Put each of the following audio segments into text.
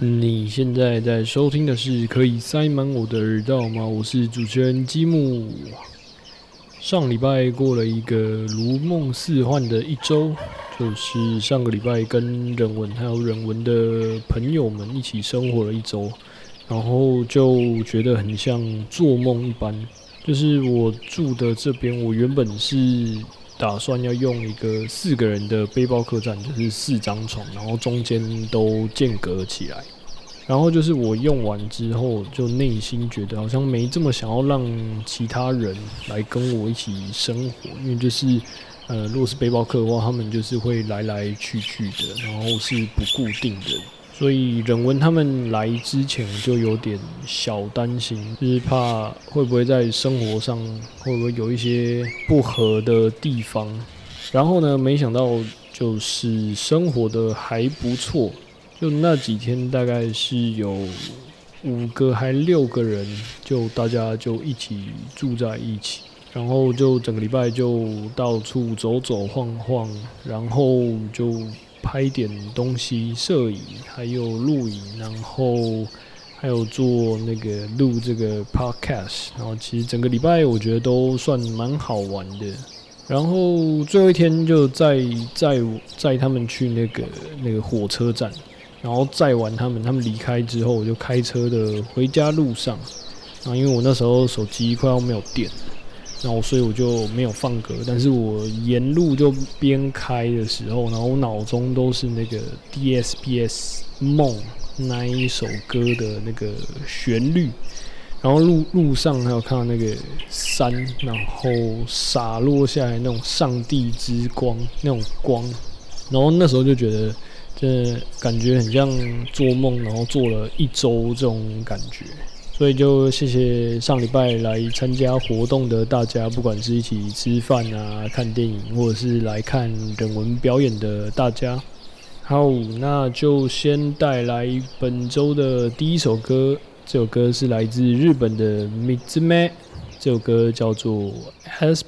你现在在收听的是可以塞满我的耳道吗？我是主持人积木。上礼拜过了一个如梦似幻的一周，就是上个礼拜跟人文还有人文的朋友们一起生活了一周，然后就觉得很像做梦一般。就是我住的这边，我原本是打算要用一个四个人的背包客栈，就是四张床，然后中间都间隔起来。然后就是我用完之后，就内心觉得好像没这么想要让其他人来跟我一起生活，因为就是呃，如果是背包客的话，他们就是会来来去去的，然后是不固定的。所以忍文他们来之前就有点小担心，就是怕会不会在生活上会不会有一些不合的地方。然后呢，没想到就是生活的还不错，就那几天大概是有五个还六个人，就大家就一起住在一起，然后就整个礼拜就到处走走晃晃，然后就。拍点东西，摄影，还有录影，然后还有做那个录这个 podcast，然后其实整个礼拜我觉得都算蛮好玩的。然后最后一天就载载载他们去那个那个火车站，然后载完他们，他们离开之后，我就开车的回家路上。然后因为我那时候手机快要没有电。然后，所以我就没有放歌，但是我沿路就边开的时候，然后我脑中都是那个 DSPS 梦那一首歌的那个旋律，然后路路上还有看到那个山，然后洒落下来那种上帝之光那种光，然后那时候就觉得，这感觉很像做梦，然后做了一周这种感觉。所以就谢谢上礼拜来参加活动的大家，不管是一起吃饭啊、看电影，或者是来看人文表演的大家。好，那就先带来本周的第一首歌，这首歌是来自日本的 Mizume，这首歌叫做《Hasba》。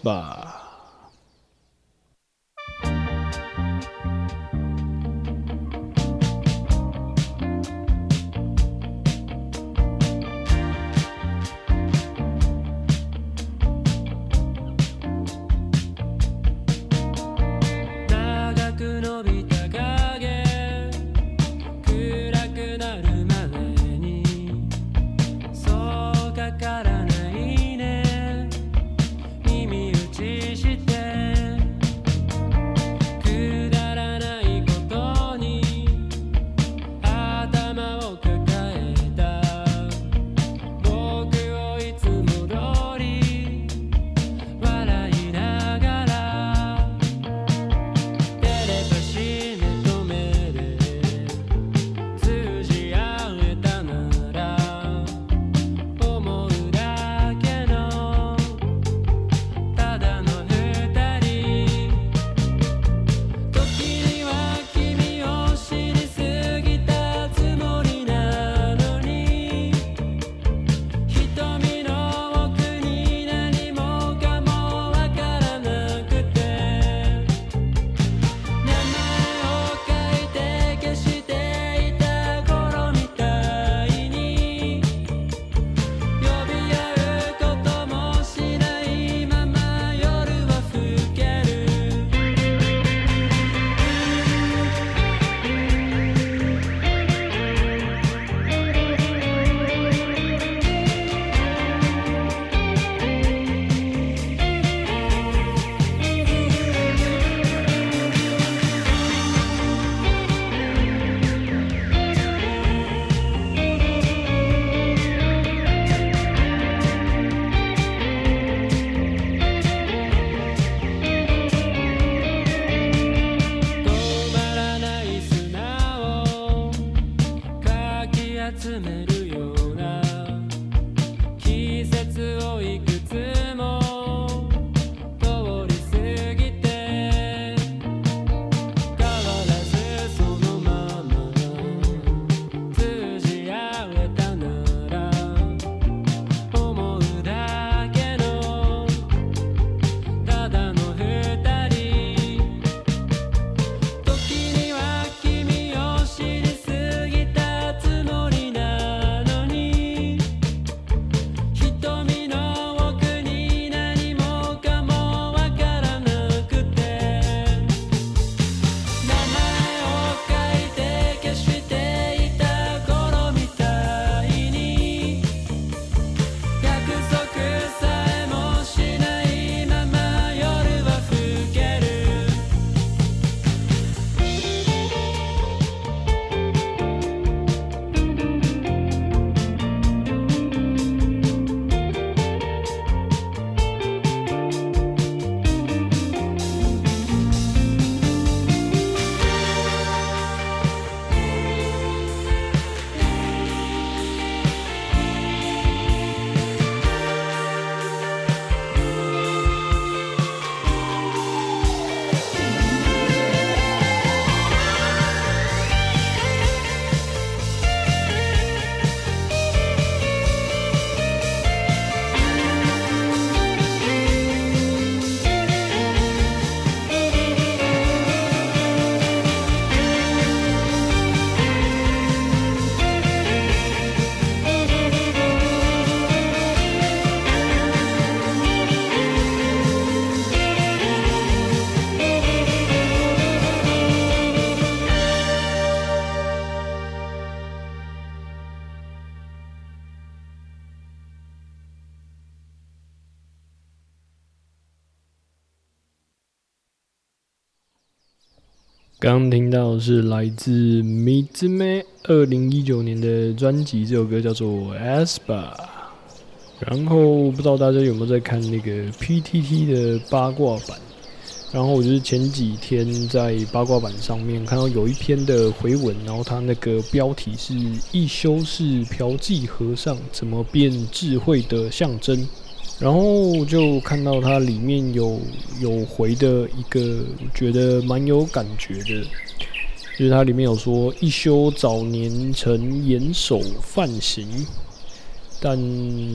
刚听到是来自 Mizume 二零一九年的专辑，这首歌叫做《Aspa》。然后不知道大家有没有在看那个 PTT 的八卦版？然后我就是前几天在八卦版上面看到有一篇的回文，然后它那个标题是“一休是嫖妓和尚怎么变智慧的象征”。然后就看到它里面有有回的一个，觉得蛮有感觉的，就是它里面有说一休早年曾严守犯行，但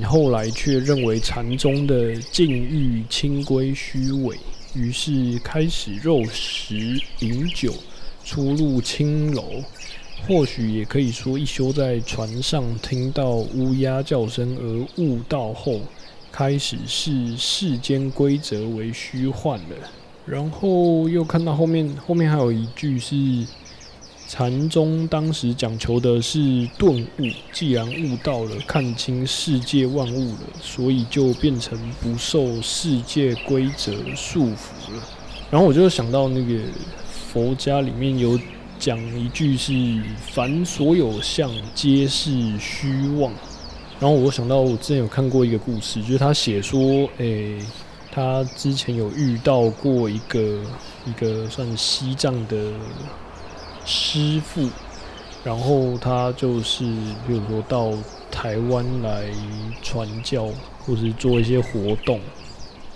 后来却认为禅宗的禁欲清规虚伪，于是开始肉食饮酒，出入青楼。或许也可以说，一休在船上听到乌鸦叫声而悟道后。开始视世间规则为虚幻了，然后又看到后面，后面还有一句是禅宗当时讲求的是顿悟，既然悟到了，看清世界万物了，所以就变成不受世界规则束缚了。然后我就想到那个佛家里面有讲一句是凡所有相，皆是虚妄。然后我想到，我之前有看过一个故事，就是他写说，诶，他之前有遇到过一个一个算西藏的师傅，然后他就是比如说到台湾来传教，或是做一些活动，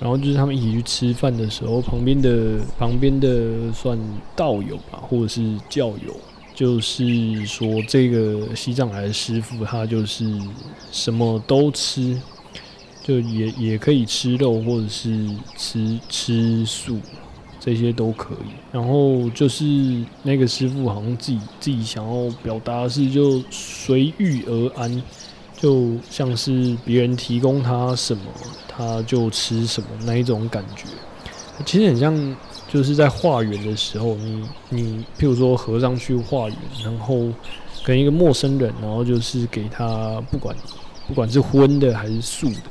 然后就是他们一起去吃饭的时候，旁边的旁边的算道友吧，或者是教友。就是说，这个西藏来的师傅，他就是什么都吃，就也也可以吃肉，或者是吃吃素，这些都可以。然后就是那个师傅好像自己自己想要表达的是，就随遇而安，就像是别人提供他什么，他就吃什么那一种感觉。其实很像。就是在化缘的时候，你你譬如说和尚去化缘，然后跟一个陌生人，然后就是给他不管不管是荤的还是素的，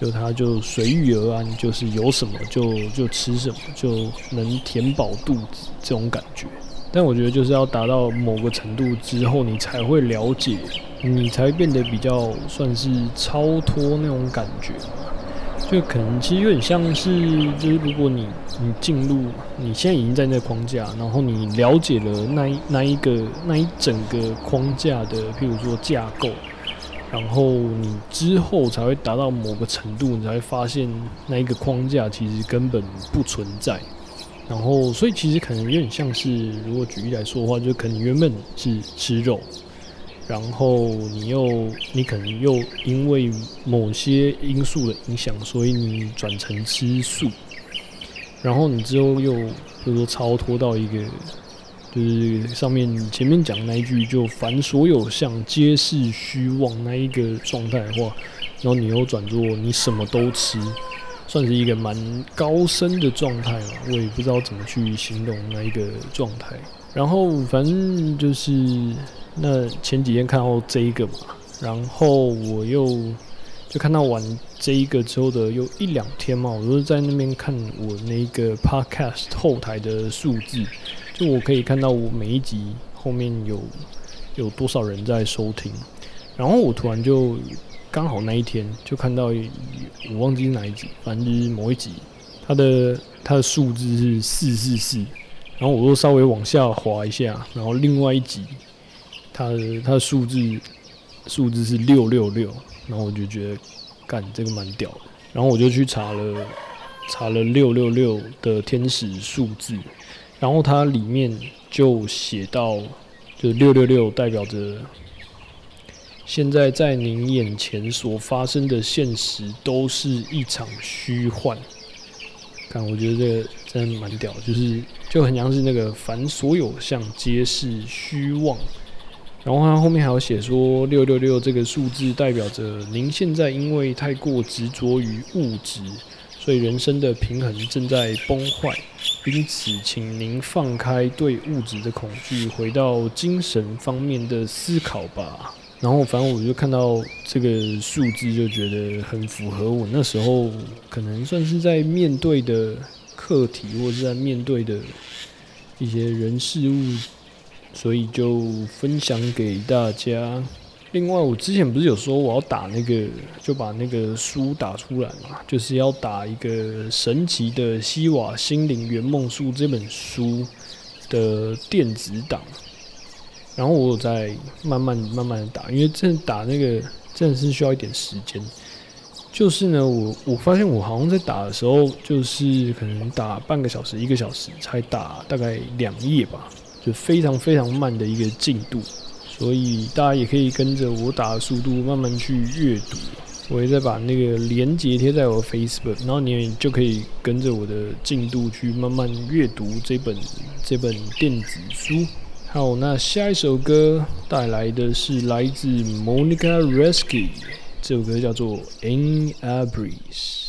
就他就随遇而安，就是有什么就就吃什么，就能填饱肚子这种感觉。但我觉得就是要达到某个程度之后，你才会了解，你才变得比较算是超脱那种感觉。就可能其实有点像是，就是如果你你进入，你现在已经在那个框架，然后你了解了那一那一个那一整个框架的，譬如说架构，然后你之后才会达到某个程度，你才会发现那一个框架其实根本不存在。然后，所以其实可能有点像是，如果举例来说的话，就可能原本是吃肉。然后你又，你可能又因为某些因素的影响，所以你转成吃素。然后你之后又，比如说超脱到一个，就是上面前面讲那一句，就凡所有相皆是虚妄那一个状态的话，然后你又转做你什么都吃，算是一个蛮高深的状态了。我也不知道怎么去形容那一个状态。然后反正就是。那前几天看到这一个嘛，然后我又就看到完这一个之后的有一两天嘛，我都在那边看我那个 podcast 后台的数字，就我可以看到我每一集后面有有多少人在收听，然后我突然就刚好那一天就看到我忘记是哪一集，反正就是某一集，它的它的数字是四四四，然后我又稍微往下滑一下，然后另外一集。它的它的数字数字是六六六，然后我就觉得干这个蛮屌的，然后我就去查了查了六六六的天使数字，然后它里面就写到，就六六六代表着现在在您眼前所发生的现实都是一场虚幻。看，我觉得这个真的蛮屌，就是就很像是那个凡所有相皆是虚妄。然后他后面还有写说，六六六这个数字代表着您现在因为太过执着于物质，所以人生的平衡正在崩坏。因此，请您放开对物质的恐惧，回到精神方面的思考吧。然后，反正我就看到这个数字，就觉得很符合我那时候可能算是在面对的课题，或者是在面对的一些人事物，所以就分享给大家。另外，我之前不是有说我要打那个，就把那个书打出来嘛，就是要打一个神奇的西瓦心灵圆梦书这本书的电子档。然后我在慢慢慢慢的打，因为这打那个真的是需要一点时间。就是呢，我我发现我好像在打的时候，就是可能打半个小时、一个小时才打大概两页吧，就非常非常慢的一个进度。所以大家也可以跟着我打的速度慢慢去阅读，我也在把那个连接贴在我 Facebook，然后你就可以跟着我的进度去慢慢阅读这本这本电子书。好，那下一首歌带来的是来自 Monica Resky，这首歌叫做 In a Breeze。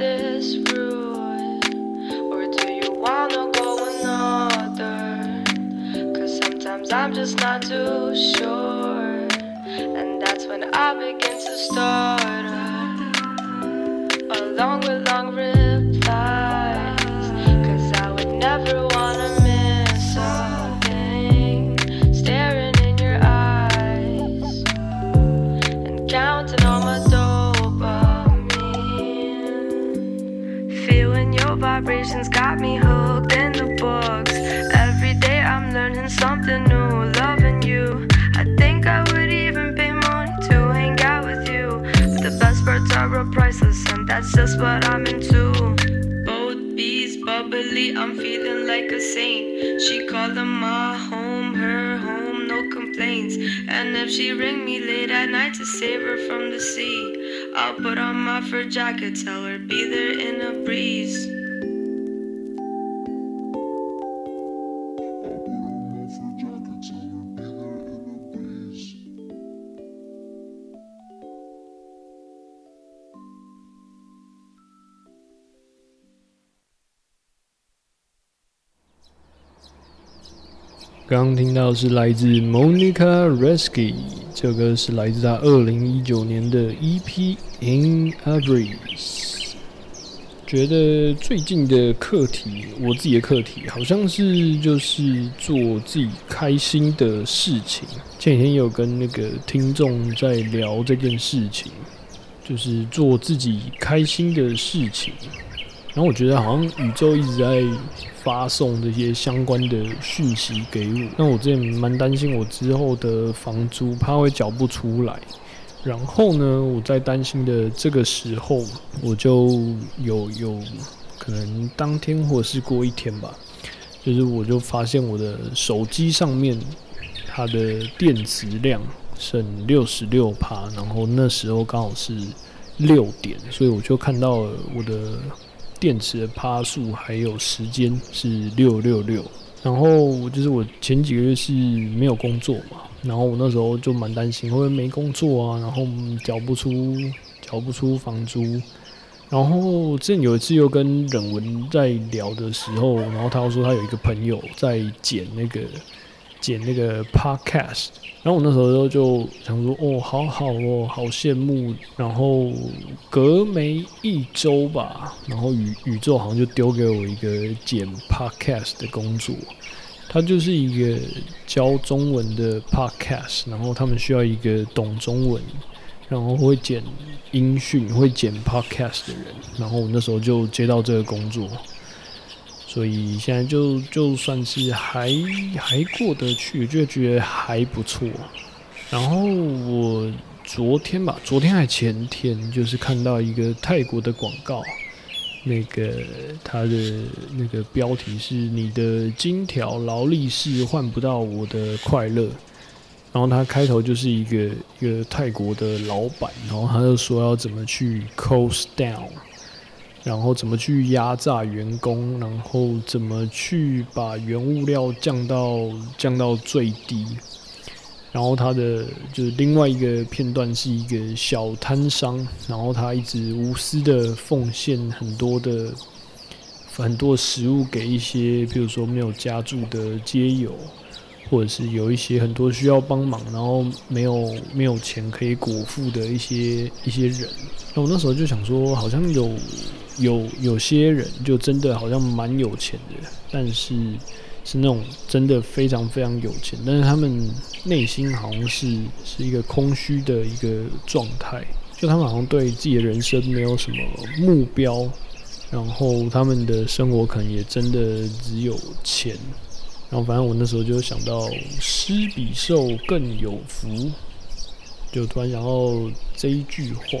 This route, or do you wanna go another? Cause sometimes I'm just not too sure, and that's when I begin to start. That's just what I'm into. Both bees bubbly, I'm feeling like a saint. She called them my home, her home, no complaints. And if she ring me late at night to save her from the sea, I'll put on my fur jacket, tell her be there in a breeze. 刚刚听到是来自 Monica Resky，这首歌是来自他二零一九年的 EP In a Breeze。觉得最近的课题，我自己的课题好像是就是做自己开心的事情。前几天有跟那个听众在聊这件事情，就是做自己开心的事情。然后我觉得好像宇宙一直在。发送这些相关的讯息给我，那我之前蛮担心我之后的房租怕会缴不出来，然后呢，我在担心的这个时候，我就有有可能当天或是过一天吧，就是我就发现我的手机上面它的电池量剩六十六帕，然后那时候刚好是六点，所以我就看到我的。电池的趴数还有时间是六六六，然后就是我前几个月是没有工作嘛，然后我那时候就蛮担心，会不会没工作啊，然后缴不出缴不出房租，然后之前有一次又跟冷文在聊的时候，然后他说他有一个朋友在捡那个。剪那个 podcast，然后我那时候就想说，哦，好好哦，好羡慕。然后隔没一周吧，然后宇宇宙好像就丢给我一个剪 podcast 的工作。他就是一个教中文的 podcast，然后他们需要一个懂中文，然后会剪音讯、会剪 podcast 的人。然后我那时候就接到这个工作。所以现在就就算是还还过得去，就觉得还不错。然后我昨天吧，昨天还前天，就是看到一个泰国的广告，那个它的那个标题是“你的金条劳力士换不到我的快乐”，然后它开头就是一个一个泰国的老板，然后他就说要怎么去 cost down。然后怎么去压榨员工，然后怎么去把原物料降到降到最低。然后他的就是另外一个片段是一个小摊商，然后他一直无私的奉献很多的很多食物给一些，比如说没有家住的街友，或者是有一些很多需要帮忙，然后没有没有钱可以果腹的一些一些人。那我那时候就想说，好像有。有有些人就真的好像蛮有钱的，但是是那种真的非常非常有钱，但是他们内心好像是是一个空虚的一个状态，就他们好像对自己的人生没有什么目标，然后他们的生活可能也真的只有钱，然后反正我那时候就想到施比受更有福，就突然想到这一句话。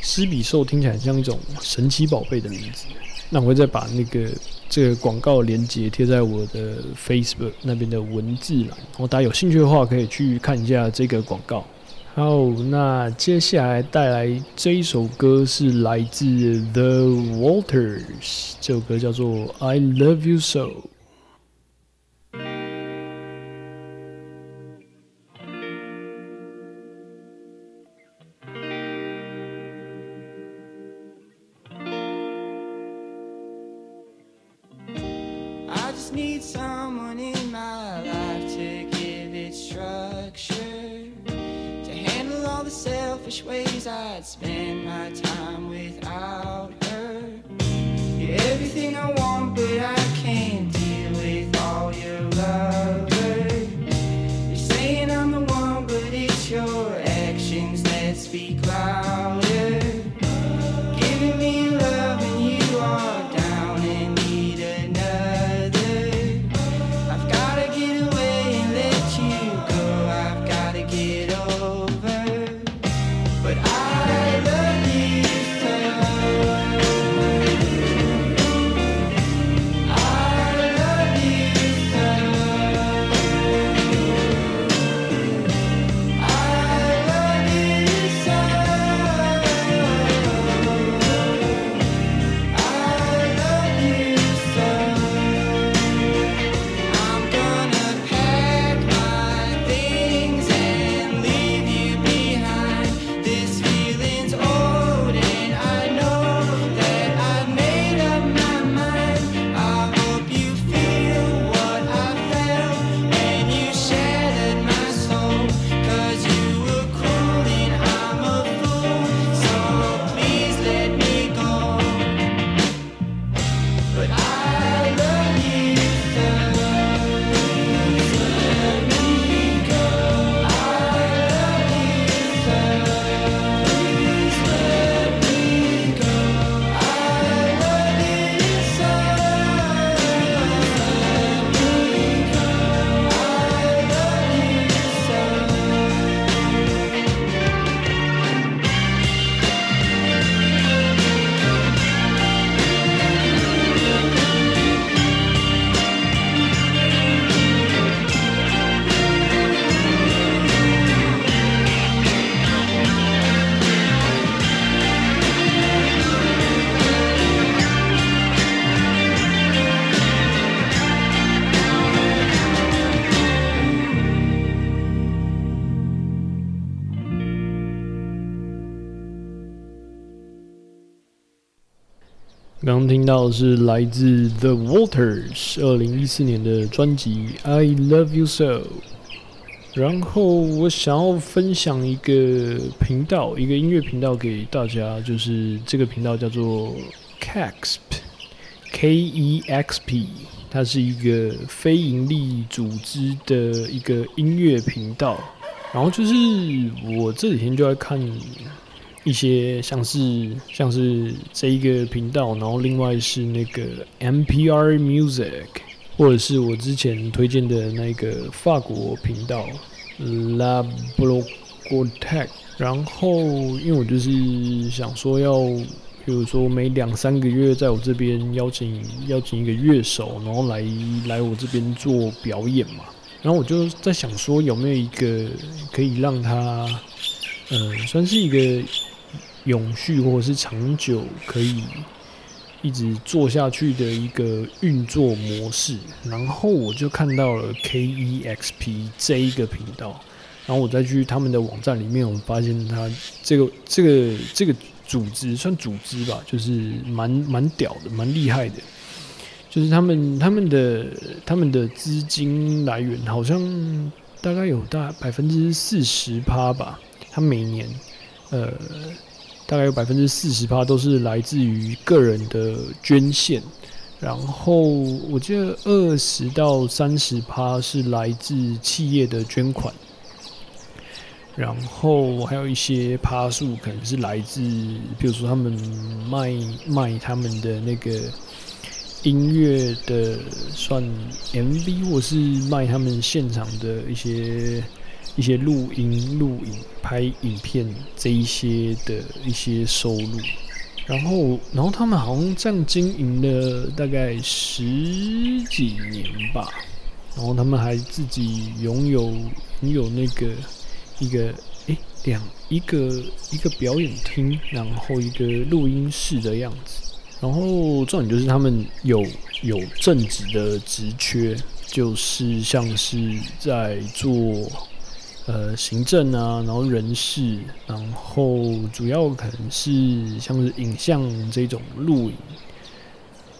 施比受听起来像一种神奇宝贝的名字，那我会再把那个这个广告链接贴在我的 Facebook 那边的文字栏，然后大家有兴趣的话可以去看一下这个广告。好，那接下来带来这一首歌是来自 The Walters，这首歌叫做《I Love You So》。刚刚听到的是来自 The Waters 二零一四年的专辑《I Love You So》，然后我想要分享一个频道，一个音乐频道给大家，就是这个频道叫做 Kexp，K E X P，它是一个非盈利组织的一个音乐频道。然后就是我这几天就在看。一些像是像是这一个频道，然后另外是那个 NPR Music，或者是我之前推荐的那个法国频道 La b l o g o t e c 然后因为我就是想说要，比如说每两三个月在我这边邀请邀请一个乐手，然后来来我这边做表演嘛。然后我就在想说有没有一个可以让他，嗯，算是一个永续或者是长久可以一直做下去的一个运作模式。然后我就看到了 KEXP 这一个频道，然后我再去他们的网站里面，我发现他这个这个这个组织算组织吧，就是蛮蛮屌的，蛮厉害的。就是他们他们的他们的资金来源好像大概有大百分之四十趴吧，他每年呃大概有百分之四十趴都是来自于个人的捐献，然后我记得二十到三十趴是来自企业的捐款，然后还有一些趴数可能是来自，比如说他们卖卖他们的那个。音乐的算 MV，或是卖他们现场的一些一些录音、录影、拍影片这一些的一些收入。然后，然后他们好像这样经营了大概十几年吧。然后他们还自己拥有拥有那个一个诶两一个一个表演厅，然后一个录音室的样子。然后重点就是他们有有正职的职缺，就是像是在做呃行政啊，然后人事，然后主要可能是像是影像这种录影、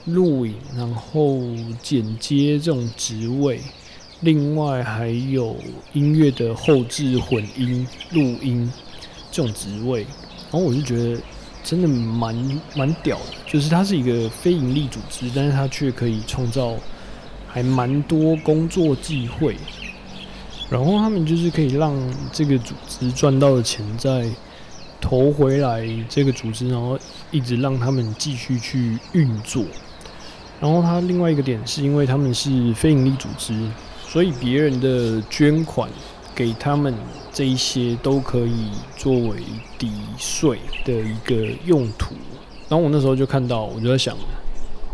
录影，然后剪接这种职位，另外还有音乐的后置、混音、录音这种职位，然后我就觉得。真的蛮蛮屌的，就是它是一个非盈利组织，但是它却可以创造还蛮多工作机会，然后他们就是可以让这个组织赚到的钱再投回来这个组织，然后一直让他们继续去运作。然后它另外一个点是因为他们是非盈利组织，所以别人的捐款。给他们这一些都可以作为抵税的一个用途。然后我那时候就看到，我就在想，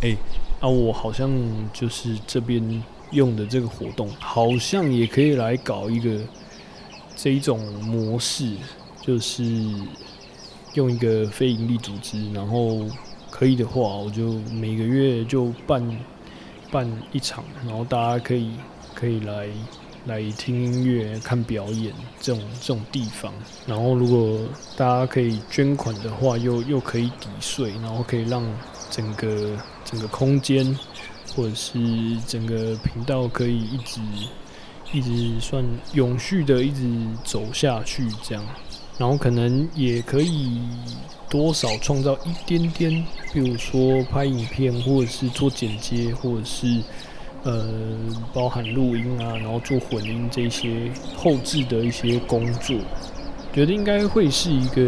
哎，啊，我好像就是这边用的这个活动，好像也可以来搞一个这一种模式，就是用一个非盈利组织，然后可以的话，我就每个月就办办一场，然后大家可以可以来。来听音乐、看表演这种这种地方，然后如果大家可以捐款的话，又又可以抵税，然后可以让整个整个空间或者是整个频道可以一直一直算永续的一直走下去，这样，然后可能也可以多少创造一点点，比如说拍影片，或者是做剪接，或者是。呃，包含录音啊，然后做混音这些后置的一些工作，觉得应该会是一个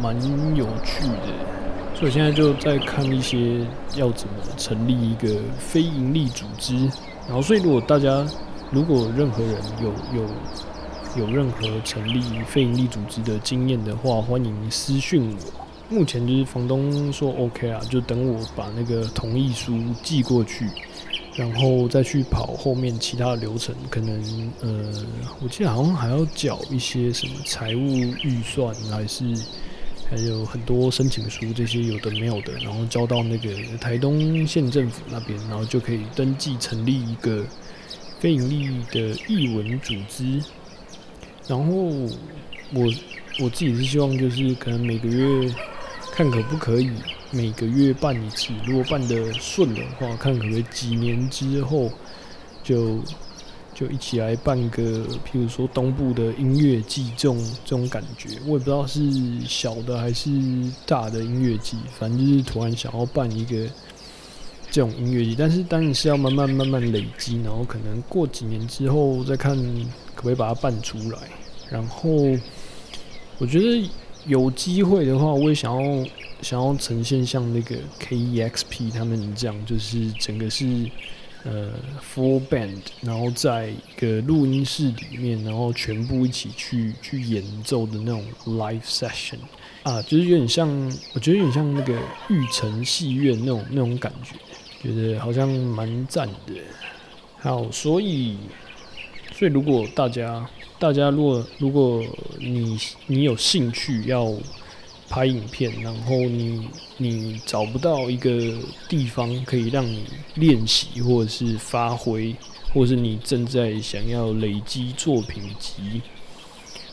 蛮有趣的。所以我现在就在看一些要怎么成立一个非盈利组织。然后，所以如果大家如果任何人有有有任何成立非盈利组织的经验的话，欢迎私讯我。目前就是房东说 OK 啊，就等我把那个同意书寄过去。然后再去跑后面其他的流程，可能呃，我记得好像还要缴一些什么财务预算，还是还有很多申请书这些有的没有的，然后交到那个台东县政府那边，然后就可以登记成立一个非盈利的译文组织。然后我我自己是希望就是可能每个月看可不可以。每个月办一次，如果办得顺的话，看可不可以几年之后就就一起来办个，譬如说东部的音乐季这种这种感觉。我也不知道是小的还是大的音乐季，反正就是突然想要办一个这种音乐季，但是当然是要慢慢慢慢累积，然后可能过几年之后再看可不可以把它办出来。然后我觉得。有机会的话，我也想要想要呈现像那个 KEXP 他们这样，就是整个是呃 full band，然后在一个录音室里面，然后全部一起去去演奏的那种 live session 啊，就是有点像，我觉得有点像那个玉成戏院那种那种感觉，觉得好像蛮赞的。好，所以所以如果大家大家如果如果你你有兴趣要拍影片，然后你你找不到一个地方可以让你练习或者是发挥，或者是你正在想要累积作品集，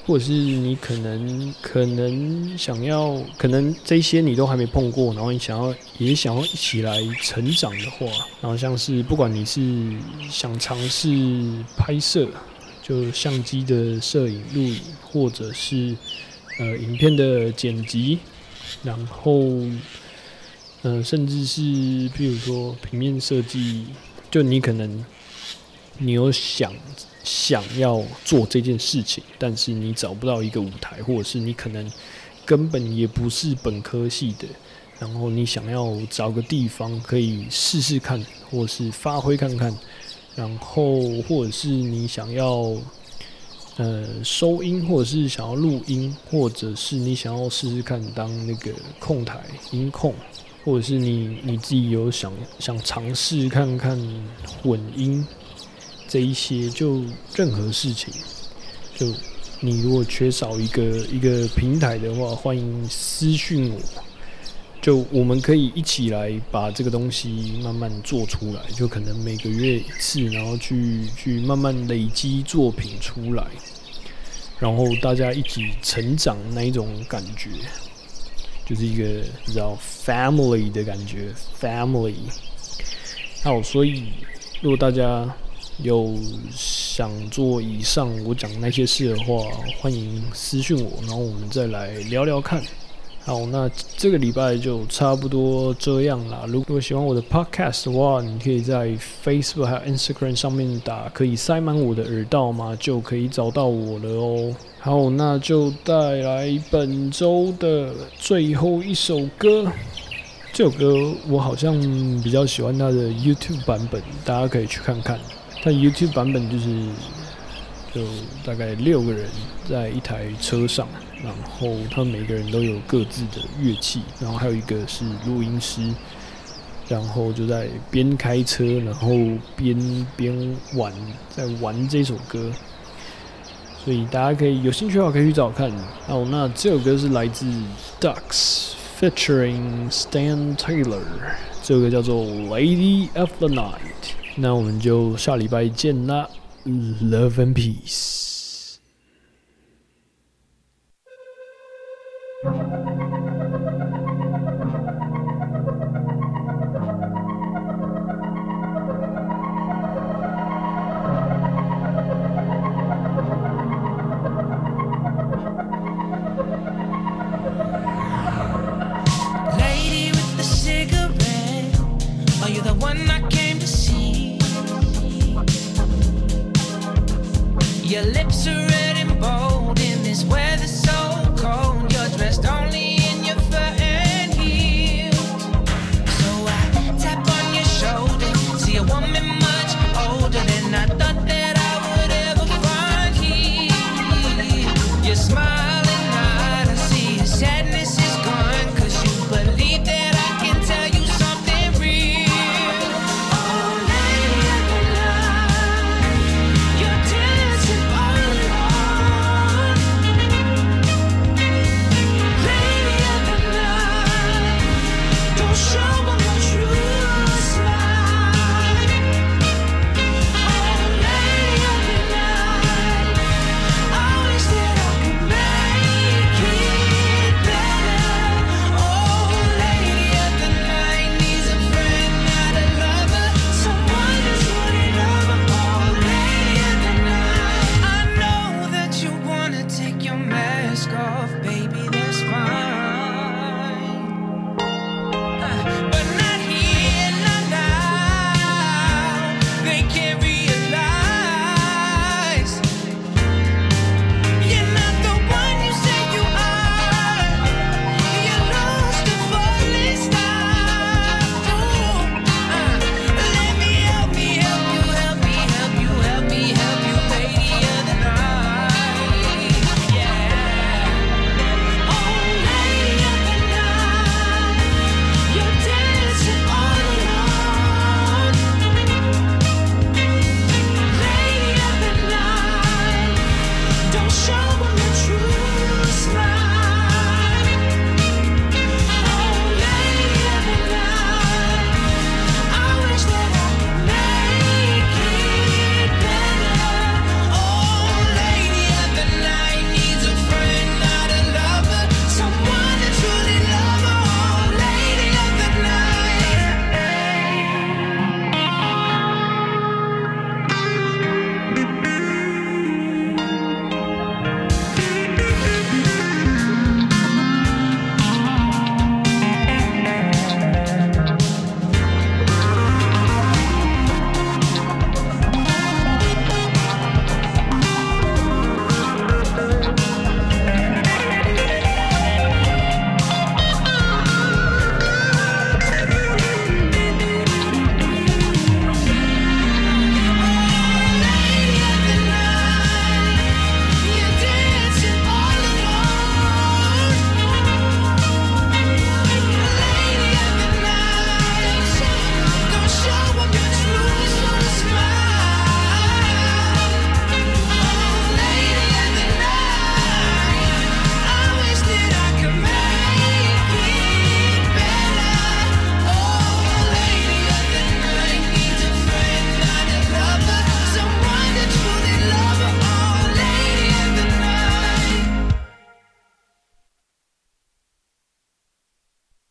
或者是你可能可能想要，可能这些你都还没碰过，然后你想要也想要一起来成长的话，然后像是不管你是想尝试拍摄，就相机的摄影录影，或者是呃影片的剪辑，然后呃甚至是譬如说平面设计，就你可能你有想想要做这件事情，但是你找不到一个舞台，或者是你可能根本也不是本科系的，然后你想要找个地方可以试试看，或是发挥看看，然后或者是你想要呃收音，或者是想要录音，或者是你想要试试看当那个控台音控，或者是你你自己有想想尝试看看混音。这一些就任何事情，就你如果缺少一个一个平台的话，欢迎私讯我，就我们可以一起来把这个东西慢慢做出来，就可能每个月一次，然后去去慢慢累积作品出来，然后大家一起成长那一种感觉，就是一个你知道 family 的感觉，family。好，所以如果大家有想做以上我讲那些事的话，欢迎私讯我，然后我们再来聊聊看。好，那这个礼拜就差不多这样啦。如果喜欢我的 podcast 的话，你可以在 Facebook 还有 Instagram 上面打“可以塞满我的耳道吗”，就可以找到我了哦。好，那就带来本周的最后一首歌。这首歌我好像比较喜欢它的 YouTube 版本，大家可以去看看。它 YouTube 版本就是就大概六个人在一台车上，然后他们每个人都有各自的乐器，然后还有一个是录音师，然后就在边开车，然后边边玩，在玩这首歌。所以大家可以有兴趣的话可以去找看。哦，那这首歌是来自 Ducks featuring Stan Taylor，这首歌叫做 Lady of the Night。那我们就下礼拜见啦，Love and Peace。